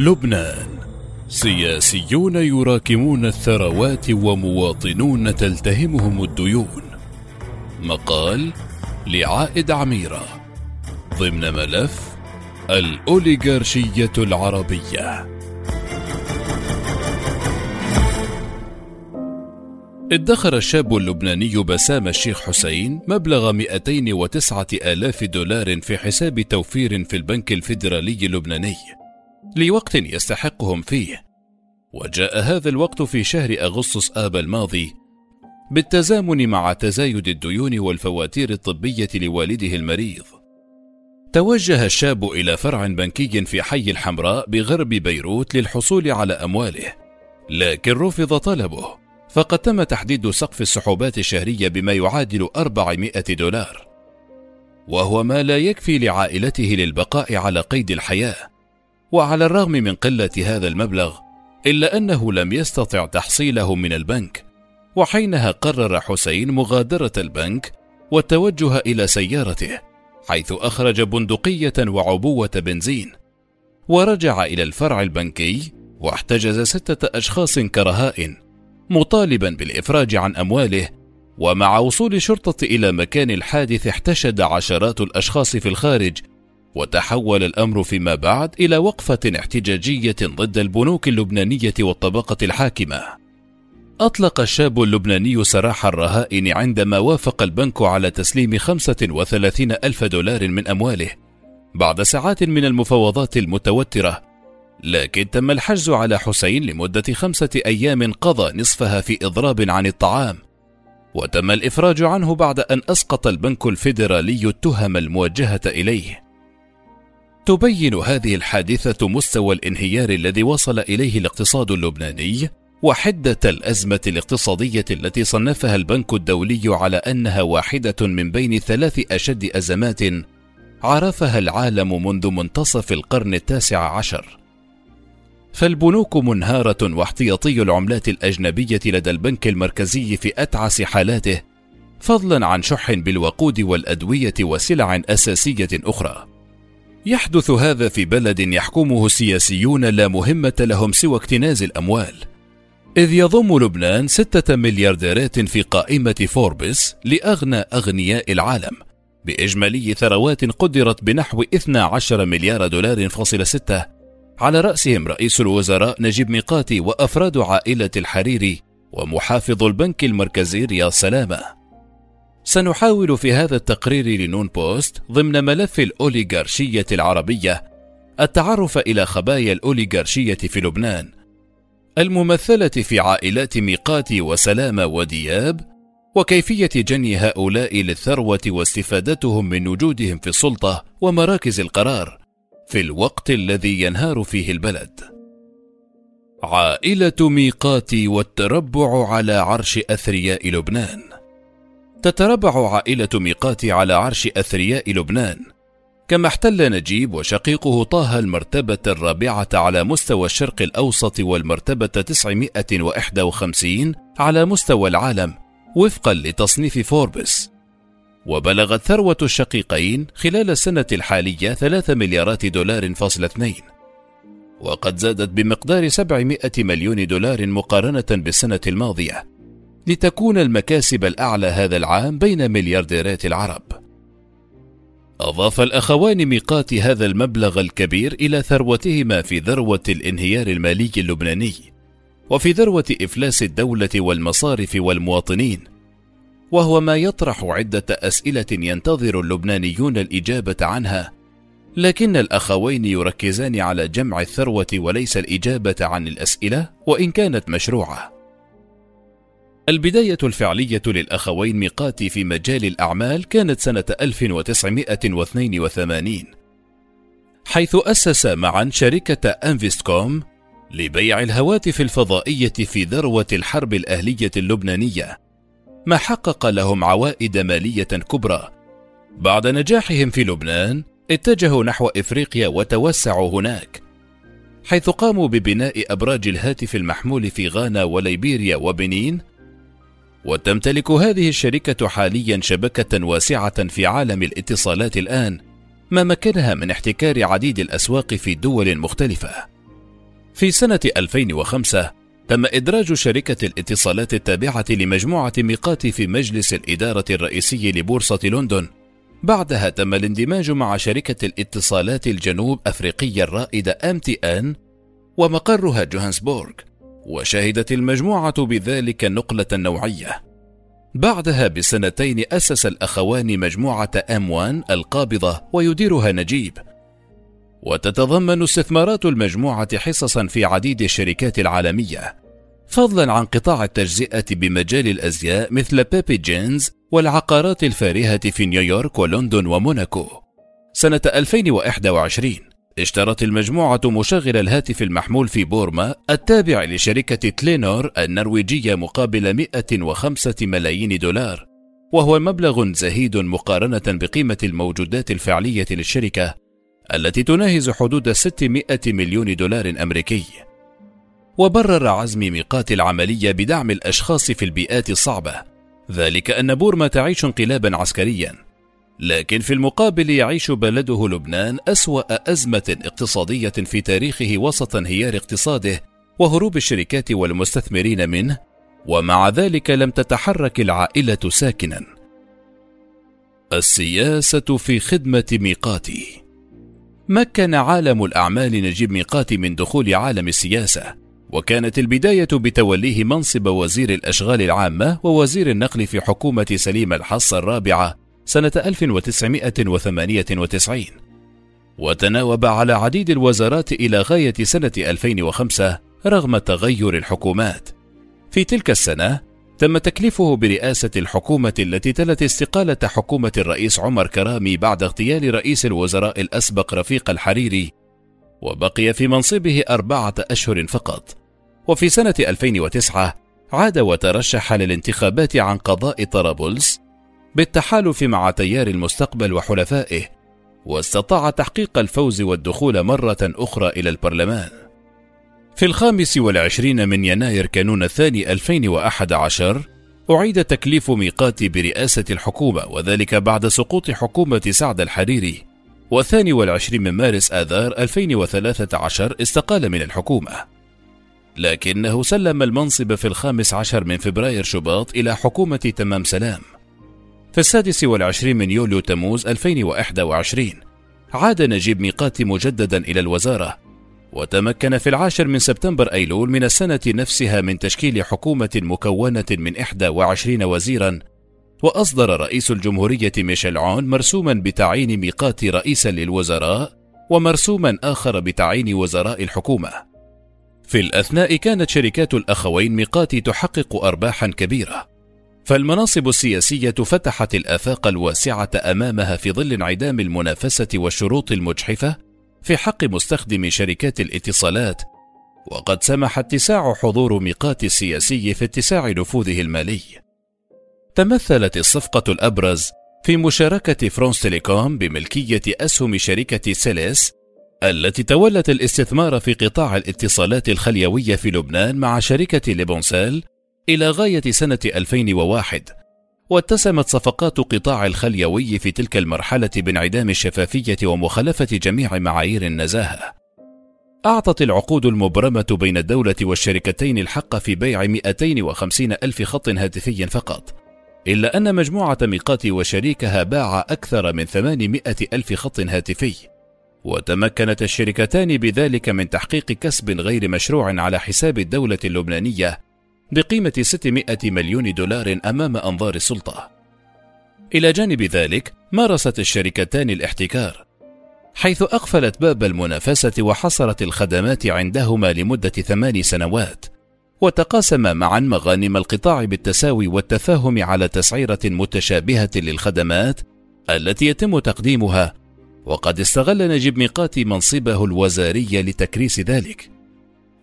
لبنان. سياسيون يراكمون الثروات ومواطنون تلتهمهم الديون. مقال لعائد عميرة. ضمن ملف الأوليغارشية العربية. ادخر الشاب اللبناني بسام الشيخ حسين مبلغ 209 آلاف دولار في حساب توفير في البنك الفيدرالي اللبناني. لوقت يستحقهم فيه. وجاء هذا الوقت في شهر أغسطس آب الماضي بالتزامن مع تزايد الديون والفواتير الطبية لوالده المريض. توجه الشاب إلى فرع بنكي في حي الحمراء بغرب بيروت للحصول على أمواله لكن رفض طلبه فقد تم تحديد سقف السحوبات الشهرية بما يعادل 400 دولار. وهو ما لا يكفي لعائلته للبقاء على قيد الحياة. وعلى الرغم من قلة هذا المبلغ إلا أنه لم يستطع تحصيله من البنك وحينها قرر حسين مغادرة البنك والتوجه إلى سيارته حيث أخرج بندقية وعبوة بنزين ورجع إلى الفرع البنكي واحتجز ستة أشخاص كرهائن مطالبا بالإفراج عن أمواله ومع وصول الشرطة إلى مكان الحادث احتشد عشرات الأشخاص في الخارج وتحول الأمر فيما بعد إلى وقفة احتجاجية ضد البنوك اللبنانية والطبقة الحاكمة. أطلق الشاب اللبناني سراح الرهائن عندما وافق البنك على تسليم 35 ألف دولار من أمواله. بعد ساعات من المفاوضات المتوترة لكن تم الحجز على حسين لمدة خمسة أيام قضى نصفها في إضراب عن الطعام. وتم الإفراج عنه بعد أن أسقط البنك الفيدرالي التهم الموجهة إليه. تبين هذه الحادثة مستوى الانهيار الذي وصل إليه الاقتصاد اللبناني وحدة الأزمة الاقتصادية التي صنفها البنك الدولي على أنها واحدة من بين ثلاث أشد أزمات عرفها العالم منذ منتصف القرن التاسع عشر. فالبنوك منهارة واحتياطي العملات الأجنبية لدى البنك المركزي في أتعس حالاته فضلا عن شح بالوقود والأدوية وسلع أساسية أخرى. يحدث هذا في بلد يحكمه سياسيون لا مهمة لهم سوى اكتناز الأموال. إذ يضم لبنان ستة مليارديرات في قائمة فوربس لأغنى أغنياء العالم. بإجمالي ثروات قدرت بنحو 12 مليار دولار فاصل ستة على رأسهم رئيس الوزراء نجيب ميقاتي وأفراد عائلة الحريري ومحافظ البنك المركزي رياض سلامة. سنحاول في هذا التقرير لنون بوست ضمن ملف الأوليغارشية العربية التعرف إلى خبايا الأوليغارشية في لبنان. الممثلة في عائلات ميقاتي وسلامة ودياب وكيفية جني هؤلاء للثروة واستفادتهم من وجودهم في السلطة ومراكز القرار في الوقت الذي ينهار فيه البلد. عائلة ميقاتي والتربع على عرش أثرياء لبنان. تتربع عائلة ميقاتي على عرش أثرياء لبنان. كما احتل نجيب وشقيقه طه المرتبة الرابعة على مستوى الشرق الأوسط والمرتبة 951 على مستوى العالم وفقا لتصنيف فوربس. وبلغت ثروة الشقيقين خلال السنة الحالية ثلاث مليارات دولار فاصل اثنين. وقد زادت بمقدار 700 مليون دولار مقارنة بالسنة الماضية. لتكون المكاسب الأعلى هذا العام بين مليارديرات العرب أضاف الأخوان ميقات هذا المبلغ الكبير إلى ثروتهما في ذروة الانهيار المالي اللبناني وفي ذروة إفلاس الدولة والمصارف والمواطنين وهو ما يطرح عدة أسئلة ينتظر اللبنانيون الإجابة عنها، لكن الأخوين يركزان على جمع الثروة وليس الإجابة عن الأسئلة وإن كانت مشروعة. البداية الفعلية للأخوين ميقاتي في مجال الأعمال كانت سنة 1982 حيث أسس معا شركة أنفيستكوم لبيع الهواتف الفضائية في ذروة الحرب الأهلية اللبنانية ما حقق لهم عوائد مالية كبرى. بعد نجاحهم في لبنان اتجهوا نحو إفريقيا وتوسعوا هناك حيث قاموا ببناء أبراج الهاتف المحمول في غانا وليبيريا وبنين وتمتلك هذه الشركة حاليا شبكة واسعة في عالم الاتصالات الآن ما مكنها من احتكار عديد الأسواق في دول مختلفة. في سنة 2005 تم إدراج شركة الاتصالات التابعة لمجموعة ميقات في مجلس الإدارة الرئيسي لبورصة لندن. بعدها تم الاندماج مع شركة الاتصالات الجنوب أفريقية الرائدة أم تي أن ومقرها جوهانسبورغ، وشهدت المجموعة بذلك نقلة نوعية. بعدها بسنتين أسس الأخوان مجموعة أم وان القابضة ويديرها نجيب. وتتضمن استثمارات المجموعة حصصا في عديد الشركات العالمية فضلا عن قطاع التجزئة بمجال الأزياء مثل بيبي جينز والعقارات الفارهة في نيويورك ولندن وموناكو. سنة 2021 اشترت المجموعة مشغل الهاتف المحمول في بورما التابع لشركة تلينور النرويجية مقابل 105 ملايين دولار وهو مبلغ زهيد مقارنة بقيمة الموجودات الفعلية للشركة التي تناهز حدود 600 مليون دولار أمريكي. وبرر عزم ميقات العملية بدعم الأشخاص في البيئات الصعبة ذلك أن بورما تعيش انقلابا عسكريا. لكن في المقابل يعيش بلده لبنان أسوأ أزمة اقتصادية في تاريخه وسط انهيار اقتصاده وهروب الشركات والمستثمرين منه ومع ذلك لم تتحرك العائلة ساكنا. السياسة في خدمة ميقاتي. مكن عالم الأعمال نجيب ميقاتي من دخول عالم السياسة وكانت البداية بتوليه منصب وزير الأشغال العامة ووزير النقل في حكومة سليم الحص الرابعة سنة 1998 وتناوب على عديد الوزارات إلى غاية سنة 2005 رغم تغير الحكومات. في تلك السنة تم تكليفه برئاسة الحكومة التي تلت استقالة حكومة الرئيس عمر كرامي بعد اغتيال رئيس الوزراء الأسبق رفيق الحريري وبقي في منصبه أربعة أشهر فقط. وفي سنة 2009 عاد وترشح للانتخابات عن قضاء طرابلس بالتحالف مع تيار المستقبل وحلفائه واستطاع تحقيق الفوز والدخول مرة أخرى إلى البرلمان. في الخامس والعشرين من يناير كانون الثاني 2011 أعيد تكليف ميقات برئاسة الحكومة وذلك بعد سقوط حكومة سعد الحريري. والثاني والعشرين من مارس آذار 2013 استقال من الحكومة. لكنه سلم المنصب في الخامس عشر من فبراير شباط إلى حكومة تمام سلام. في السادس والعشرين من يوليو تموز 2021 عاد نجيب ميقاتي مجددا إلى الوزارة وتمكن في العاشر من سبتمبر أيلول من السنة نفسها من تشكيل حكومة مكونة من 21 وزيرا وأصدر رئيس الجمهورية ميشيل عون مرسوما بتعيين ميقاتي رئيسا للوزراء ومرسوما آخر بتعيين وزراء الحكومة. في الأثناء كانت شركات الأخوين ميقاتي تحقق أرباحا كبيرة. فالمناصب السياسية فتحت الآفاق الواسعة أمامها في ظل انعدام المنافسة والشروط المجحفة في حق مستخدمي شركات الاتصالات وقد سمح اتساع حضور ميقات السياسي في اتساع نفوذه المالي. تمثلت الصفقة الأبرز في مشاركة France Télécom بملكية أسهم شركة Cellis التي تولت الاستثمار في قطاع الاتصالات الخليوية في لبنان مع شركة LibanCell إلى غاية سنة 2001 واتسمت صفقات قطاع الخليوي في تلك المرحلة بانعدام الشفافية ومخالفة جميع معايير النزاهة. أعطت العقود المبرمة بين الدولة والشركتين الحق في بيع 250 ألف خط هاتفي فقط إلا أن مجموعة ميقات وشريكها باع أكثر من 800 ألف خط هاتفي. وتمكنت الشركتان بذلك من تحقيق كسب غير مشروع على حساب الدولة اللبنانية بقيمة 600 مليون دولار أمام أنظار السلطة. إلى جانب ذلك، مارست الشركتان الاحتكار، حيث أقفلت باب المنافسة وحصرت الخدمات عندهما لمدة ثمان سنوات، وتقاسم معا مغانم القطاع بالتساوي والتفاهم على تسعيرة متشابهة للخدمات التي يتم تقديمها، وقد استغل نجيب ميقاتي منصبه الوزاري لتكريس ذلك.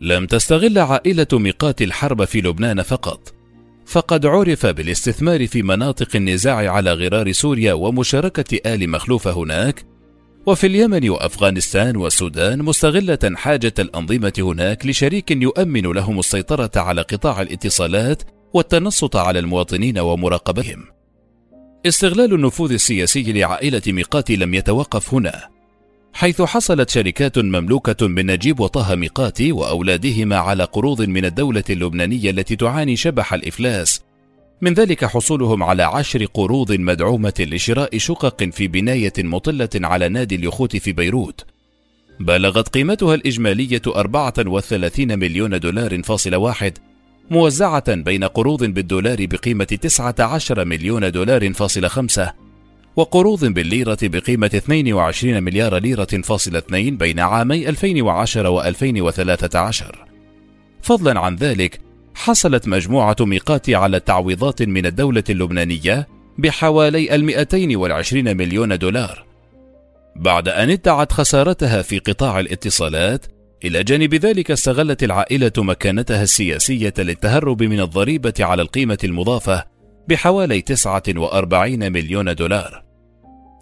لم تستغل عائلة ميقات الحرب في لبنان فقط، فقد عرف بالاستثمار في مناطق النزاع على غرار سوريا ومشاركة آل مخلوف هناك، وفي اليمن وأفغانستان والسودان مستغلة حاجة الأنظمة هناك لشريك يؤمن لهم السيطرة على قطاع الاتصالات والتنصت على المواطنين ومراقبتهم. استغلال النفوذ السياسي لعائلة ميقاتي لم يتوقف هنا. حيث حصلت شركات مملوكة من نجيب وطه ميقاتي وأولادهما على قروض من الدولة اللبنانية التي تعاني شبح الإفلاس. من ذلك حصولهم على عشر قروض مدعومة لشراء شقق في بناية مطلة على نادي اليخوت في بيروت. بلغت قيمتها الإجمالية 34 مليون دولار فاصل واحد موزعة بين قروض بالدولار بقيمة 19 مليون دولار فاصل خمسة. وقروض بالليرة بقيمة 22 مليار ليرة فاصل اثنين بين عامي 2010 و 2013 فضلا عن ذلك حصلت مجموعة ميقات على تعويضات من الدولة اللبنانية بحوالي 220 مليون دولار. بعد أن ادعت خسارتها في قطاع الاتصالات إلى جانب ذلك استغلت العائلة مكانتها السياسية للتهرب من الضريبة على القيمة المضافة بحوالي 49 مليون دولار.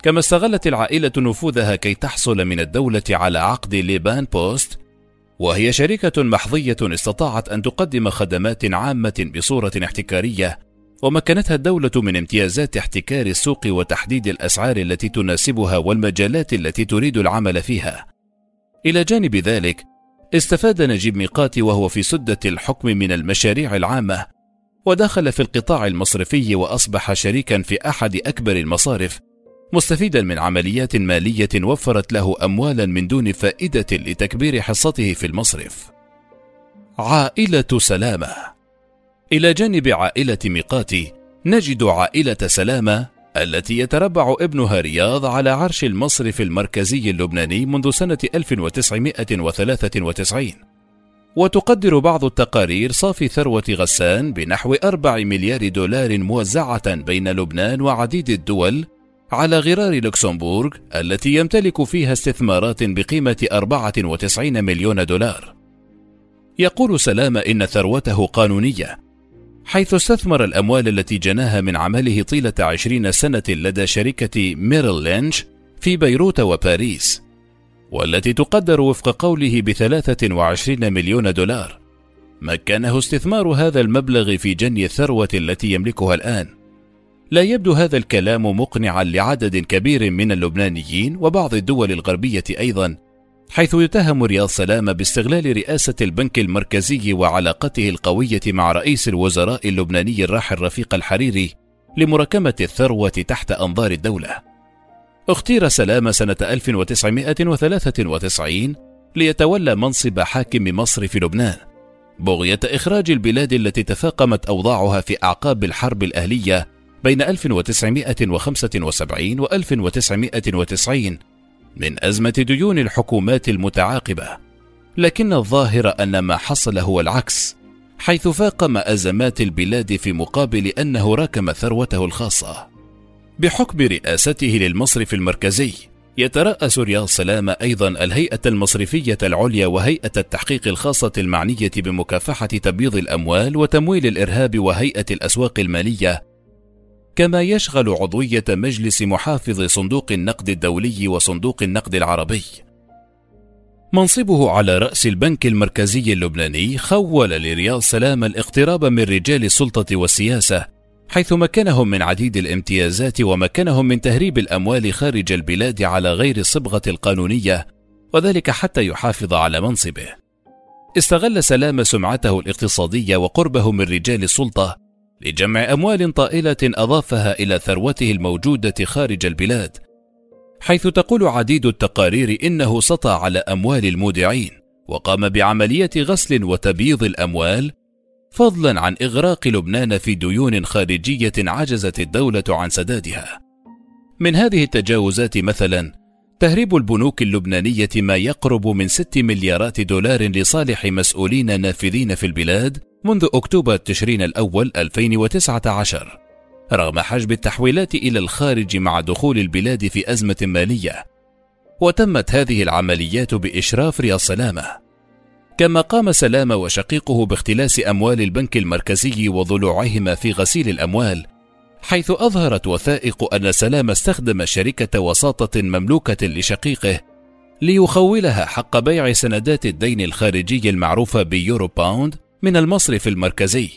كما استغلت العائلة نفوذها كي تحصل من الدولة على عقد ليبان بوست وهي شركة محظية استطاعت أن تقدم خدمات عامة بصورة احتكارية ومكنتها الدولة من امتيازات احتكار السوق وتحديد الأسعار التي تناسبها والمجالات التي تريد العمل فيها. إلى جانب ذلك، استفاد نجيب ميقاتي وهو في سدة الحكم من المشاريع العامة، ودخل في القطاع المصرفي وأصبح شريكا في أحد أكبر المصارف، مستفيدا من عمليات مالية وفرت له أموالا من دون فائدة لتكبير حصته في المصرف. عائلة سلامة إلى جانب عائلة ميقاتي نجد عائلة سلامة التي يتربع ابنها رياض على عرش المصرف المركزي اللبناني منذ سنة 1993 وتقدر بعض التقارير صافي ثروة غسان بنحو أربع مليار دولار موزعة بين لبنان وعديد الدول على غرار لوكسمبورغ التي يمتلك فيها استثمارات بقيمة 94 مليون دولار. يقول سلامة إن ثروته قانونية، حيث استثمر الأموال التي جناها من عمله طيلة عشرين سنة لدى شركة Merrill Lynch في بيروت وباريس، والتي تقدر وفق قوله بثلاثة وعشرين مليون دولار. مكنه استثمار هذا المبلغ في جني الثروة التي يملكها الآن. لا يبدو هذا الكلام مقنعا لعدد كبير من اللبنانيين وبعض الدول الغربية أيضا حيث يتهم رياض سلامة باستغلال رئاسة البنك المركزي وعلاقته القوية مع رئيس الوزراء اللبناني الراحل رفيق الحريري لمراكمة الثروة تحت أنظار الدولة. اختير سلامة سنة 1993 ليتولى منصب حاكم مصر في لبنان، بغية إخراج البلاد التي تفاقمت أوضاعها في أعقاب الحرب الأهلية بين 1975 و 1990 من أزمة ديون الحكومات المتعاقبة، لكن الظاهر أن ما حصل هو العكس، حيث فاقم أزمات البلاد في مقابل أنه راكم ثروته الخاصة. بحكم رئاسته للمصرف المركزي، يترأس رياض سلامة أيضا الهيئة المصرفية العليا وهيئة التحقيق الخاصة المعنية بمكافحة تبييض الأموال وتمويل الإرهاب وهيئة الأسواق المالية كما يشغل عضوية مجلس محافظ صندوق النقد الدولي وصندوق النقد العربي. منصبه على رأس البنك المركزي اللبناني خول لرياض سلام الاقتراب من رجال السلطة والسياسة، حيث مكنهم من عديد الامتيازات ومكنهم من تهريب الأموال خارج البلاد على غير الصبغة القانونية، وذلك حتى يحافظ على منصبه. استغل سلام سمعته الاقتصادية وقربه من رجال السلطة لجمع أموال طائلة أضافها إلى ثروته الموجودة خارج البلاد حيث تقول عديد التقارير إنه سطى على أموال المودعين وقام بعملية غسل وتبييض الأموال فضلا عن إغراق لبنان في ديون خارجية عجزت الدولة عن سدادها. من هذه التجاوزات مثلا تهريب البنوك اللبنانية ما يقرب من 6 مليارات دولار لصالح مسؤولين نافذين في البلاد منذ أكتوبر تشرين الأول 2019 رغم حجب التحويلات إلى الخارج مع دخول البلاد في أزمة مالية وتمت هذه العمليات بإشراف رياض سلامة. كما قام سلامة وشقيقه باختلاس أموال البنك المركزي وضلوعهما في غسيل الأموال حيث أظهرت وثائق أن سلامة استخدم شركة وساطة مملوكة لشقيقه ليخولها حق بيع سندات الدين الخارجي المعروفة بيورو باوند من المصرف المركزي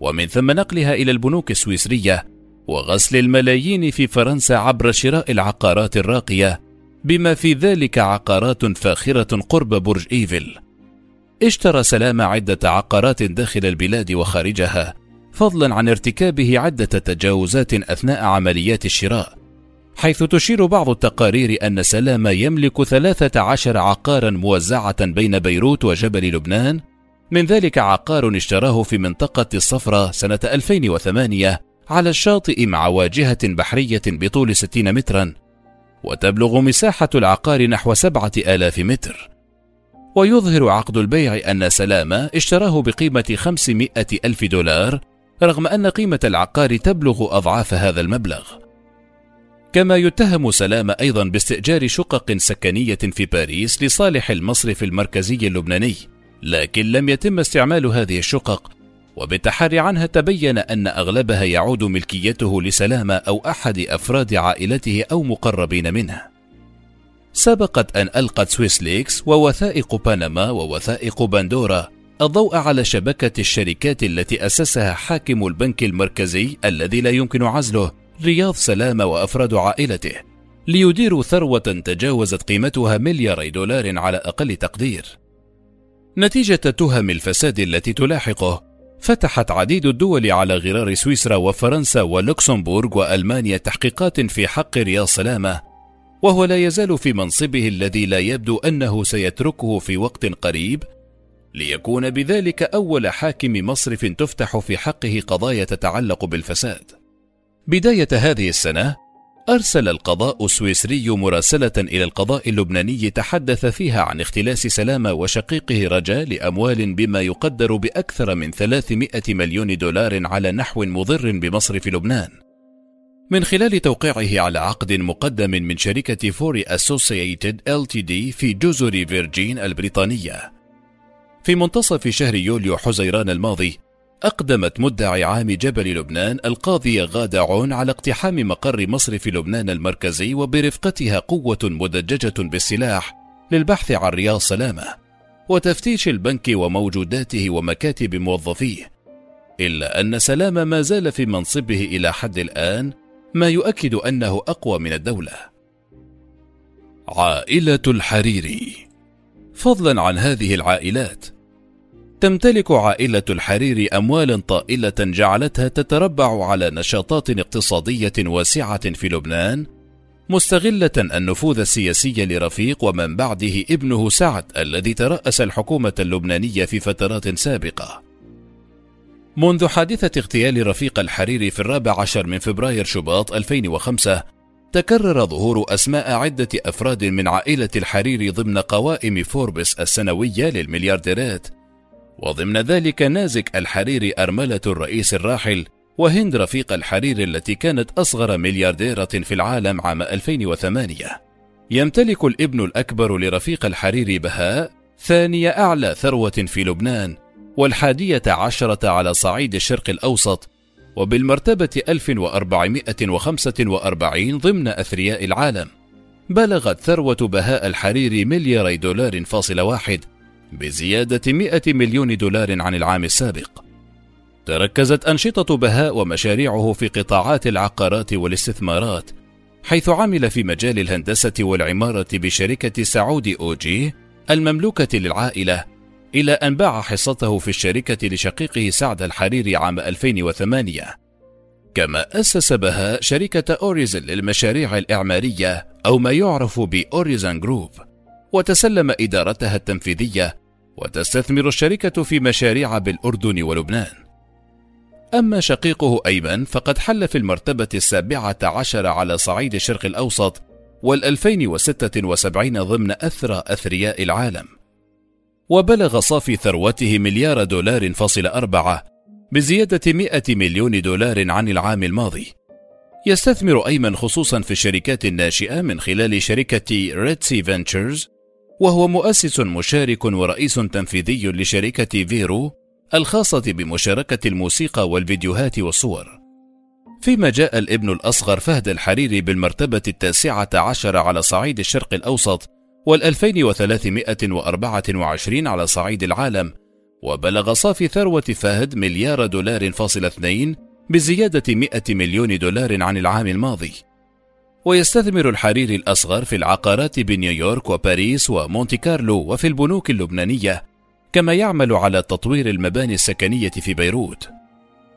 ومن ثم نقلها إلى البنوك السويسرية وغسل الملايين في فرنسا عبر شراء العقارات الراقية بما في ذلك عقارات فاخرة قرب برج إيفل. اشترى سلامه عدة عقارات داخل البلاد وخارجها فضلا عن ارتكابه عدة تجاوزات أثناء عمليات الشراء حيث تشير بعض التقارير أن سلامة يملك 13 عقارا موزعة بين بيروت وجبل لبنان من ذلك عقار اشتراه في منطقة الصفرة سنة 2008 على الشاطئ مع واجهة بحرية بطول 60 مترا وتبلغ مساحة العقار نحو سبعة آلاف متر. ويظهر عقد البيع أن سلامة اشتراه بقيمة 500 ألف دولار رغم أن قيمة العقار تبلغ أضعاف هذا المبلغ. كما يتهم سلامة أيضا باستئجار شقق سكنية في باريس لصالح المصرف المركزي اللبناني. لكن لم يتم استعمال هذه الشقق وبالتحري عنها تبين أن أغلبها يعود ملكيته لسلامة أو أحد أفراد عائلته أو مقربين منه سبقت أن ألقت سويس ليكس ووثائق بنما ووثائق بندورا الضوء على شبكة الشركات التي أسسها حاكم البنك المركزي الذي لا يمكن عزله رياض سلامة وأفراد عائلته ليديروا ثروة تجاوزت قيمتها ملياري دولار على أقل تقدير. نتيجة تهم الفساد التي تلاحقه، فتحت عديد الدول على غرار سويسرا وفرنسا ولوكسمبورغ وألمانيا تحقيقات في حق رياض سلامة، وهو لا يزال في منصبه الذي لا يبدو أنه سيتركه في وقت قريب، ليكون بذلك أول حاكم مصرف تفتح في حقه قضايا تتعلق بالفساد. بداية هذه السنة أرسل القضاء السويسري مراسلة إلى القضاء اللبناني تحدث فيها عن اختلاس سلامة وشقيقه رجاء لأموال بما يقدر بأكثر من 300 مليون دولار على نحو مضر بمصرف لبنان. من خلال توقيعه على عقد مقدم من شركة Forry Associates LTD في جزر فيرجين البريطانية. في منتصف شهر يوليو حزيران الماضي أقدمت مدعي عام جبل لبنان القاضية غادة عون على اقتحام مقر مصرف لبنان المركزي وبرفقتها قوة مدججة بالسلاح للبحث عن رياض سلامة وتفتيش البنك وموجوداته ومكاتب موظفيه إلا أن سلامة ما زال في منصبه إلى حد الآن ما يؤكد أنه أقوى من الدولة. عائلة الحريري. فضلا عن هذه العائلات تمتلك عائلة الحريري أموالا طائلة جعلتها تتربع على نشاطات اقتصادية واسعة في لبنان، مستغلة النفوذ السياسي لرفيق ومن بعده ابنه سعد الذي ترأس الحكومة اللبنانية في فترات سابقة. منذ حادثة اغتيال رفيق الحريري في الرابع عشر من فبراير شباط 2005 تكرر ظهور أسماء عدة أفراد من عائلة الحريري ضمن قوائم فوربس السنوية للمليارديرات وضمن ذلك نازك الحريري أرملة الرئيس الراحل وهند رفيق الحريري التي كانت أصغر مليارديرة في العالم عام 2008 يمتلك الابن الأكبر لرفيق الحريري بهاء ثاني أعلى ثروة في لبنان والحادية عشرة على صعيد الشرق الأوسط وبالمرتبة 1445 ضمن أثرياء العالم. بلغت ثروة بهاء الحريري ملياري دولار فاصل واحد بزيادة 100 مليون دولار عن العام السابق. تركزت أنشطة بهاء ومشاريعه في قطاعات العقارات والاستثمارات، حيث عمل في مجال الهندسة والعمارة بشركة سعودي أوجي المملوكة للعائلة، إلى أن باع حصته في الشركة لشقيقه سعد الحريري عام 2008. كما أسس بهاء شركة Horizon للمشاريع الإعمارية أو ما يعرف ب Horizon Group. وتسلم إدارتها التنفيذية وتستثمر الشركة في مشاريع بالأردن ولبنان. أما شقيقه أيمن فقد حل في المرتبة السابعة عشر على صعيد الشرق الأوسط والألفين وستة وسبعين ضمن أثرى أثرياء العالم. وبلغ صافي ثروته مليار دولار فاصل أربعة بزيادة مئة مليون دولار عن العام الماضي. يستثمر أيمن خصوصا في الشركات الناشئة من خلال شركة Red Sea Ventures وهو مؤسس مشارك ورئيس تنفيذي لشركة Vero الخاصة بمشاركة الموسيقى والفيديوهات والصور. فيما جاء الابن الأصغر فهد الحريري بالمرتبة التاسعة عشر على صعيد الشرق الأوسط والألفين وثلاثمائة وأربعة وعشرين على صعيد العالم وبلغ صافي ثروة فهد مليار دولار فاصل اثنين بزيادة 100 مليون دولار عن العام الماضي ويستثمر الحريري الأصغر في العقارات بنيويورك وباريس ومونتي كارلو وفي البنوك اللبنانية كما يعمل على تطوير المباني السكنية في بيروت.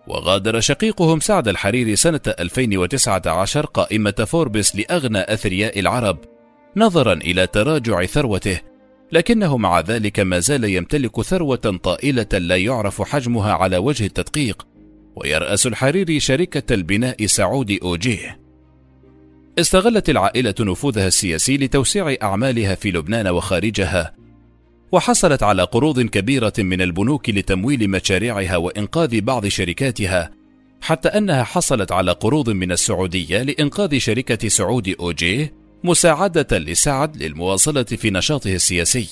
وغادر شقيقهم سعد الحريري سنة 2019 قائمة فوربس لأغنى أثرياء العرب نظرا إلى تراجع ثروته لكنه مع ذلك ما زال يمتلك ثروة طائلة لا يعرف حجمها على وجه التدقيق ويرأس الحريري شركة البناء سعودي أوجيه. استغلت العائلة نفوذها السياسي لتوسيع أعمالها في لبنان وخارجها وحصلت على قروض كبيرة من البنوك لتمويل مشاريعها وإنقاذ بعض شركاتها حتى أنها حصلت على قروض من السعودية لإنقاذ شركة سعودي أوجيه مساعدة لسعد للمواصلة في نشاطه السياسي.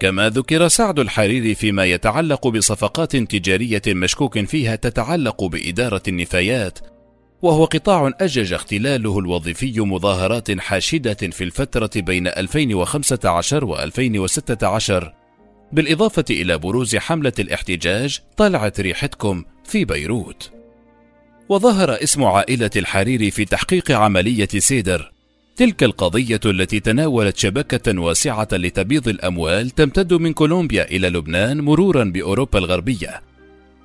كما ذكر سعد الحريري فيما يتعلق بصفقات تجارية مشكوك فيها تتعلق بإدارة النفايات، وهو قطاع أجج اختلاله الوظيفي مظاهرات حاشدة في الفترة بين 2015 و 2016 بالإضافة إلى بروز حملة الاحتجاج طلعت ريحتكم في بيروت. وظهر اسم عائلة الحريري في تحقيق عملية سيدر. تلك القضية التي تناولت شبكة واسعة لتبييض الأموال تمتد من كولومبيا إلى لبنان مرورا بأوروبا الغربية.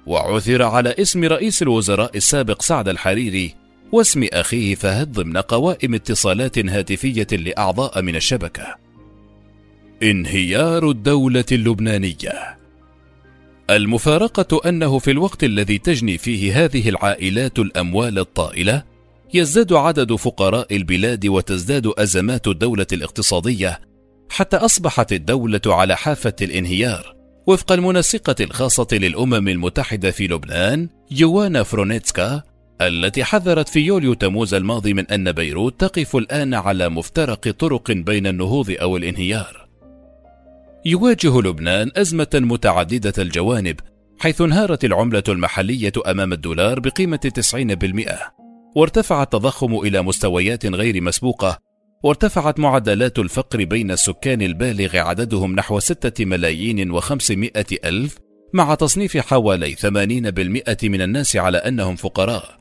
وعثر على اسم رئيس الوزراء السابق سعد الحريري واسم أخيه فهد ضمن قوائم اتصالات هاتفية لأعضاء من الشبكة. انهيار الدولة اللبنانية. المفارقة أنه في الوقت الذي تجني فيه هذه العائلات الأموال الطائلة يزداد عدد فقراء البلاد وتزداد أزمات الدولة الاقتصادية حتى أصبحت الدولة على حافة الانهيار. وفق المنسقة الخاصة للأمم المتحدة في لبنان يوانا فرونيتسكا التي حذرت في يوليو تموز الماضي من أن بيروت تقف الآن على مفترق طرق بين النهوض أو الانهيار. يواجه لبنان أزمة متعددة الجوانب حيث انهارت العملة المحلية أمام الدولار بقيمة 90% وارتفع التضخم إلى مستويات غير مسبوقة وارتفعت معدلات الفقر بين السكان البالغ عددهم نحو ستة ملايين وخمسمائة ألف مع تصنيف حوالي ثمانين بالمئة من الناس على أنهم فقراء.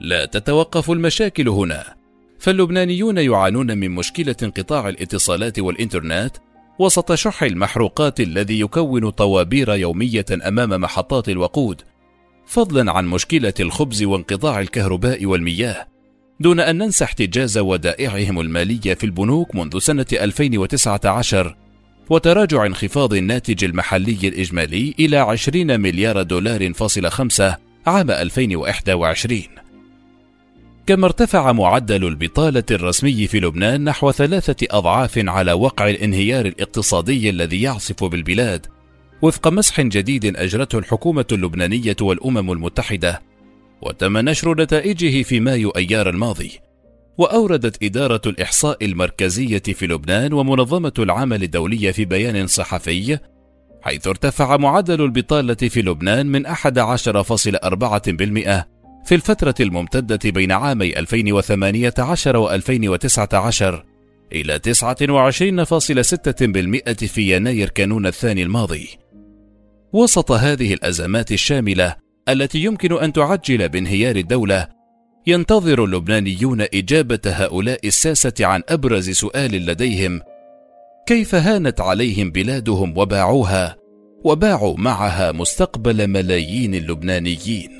لا تتوقف المشاكل هنا. فاللبنانيون يعانون من مشكلة انقطاع الاتصالات والإنترنت وسط شح المحروقات الذي يكون طوابير يومية أمام محطات الوقود فضلا عن مشكلة الخبز وانقطاع الكهرباء والمياه. دون أن ننسى احتجاز ودائعهم المالية في البنوك منذ سنة 2019 وتراجع انخفاض الناتج المحلي الإجمالي إلى 20 مليار دولار فاصل خمسة عام 2021 كما ارتفع معدل البطالة الرسمي في لبنان نحو ثلاثة أضعاف على وقع الانهيار الاقتصادي الذي يعصف بالبلاد وفق مسح جديد أجرته الحكومة اللبنانية والأمم المتحدة. وتم نشر نتائجه في مايو أيار الماضي وأوردت إدارة الإحصاء المركزية في لبنان ومنظمة العمل الدولية في بيان صحفي حيث ارتفع معدل البطالة في لبنان من 11.4% في الفترة الممتدة بين عامي 2018 و 2019 إلى 29.6% في يناير كانون الثاني الماضي. وسط هذه الأزمات الشاملة التي يمكن أن تعجل بانهيار الدولة ينتظر اللبنانيون إجابة هؤلاء الساسة عن أبرز سؤال لديهم. كيف هانت عليهم بلادهم وباعوها وباعوا معها مستقبل ملايين اللبنانيين؟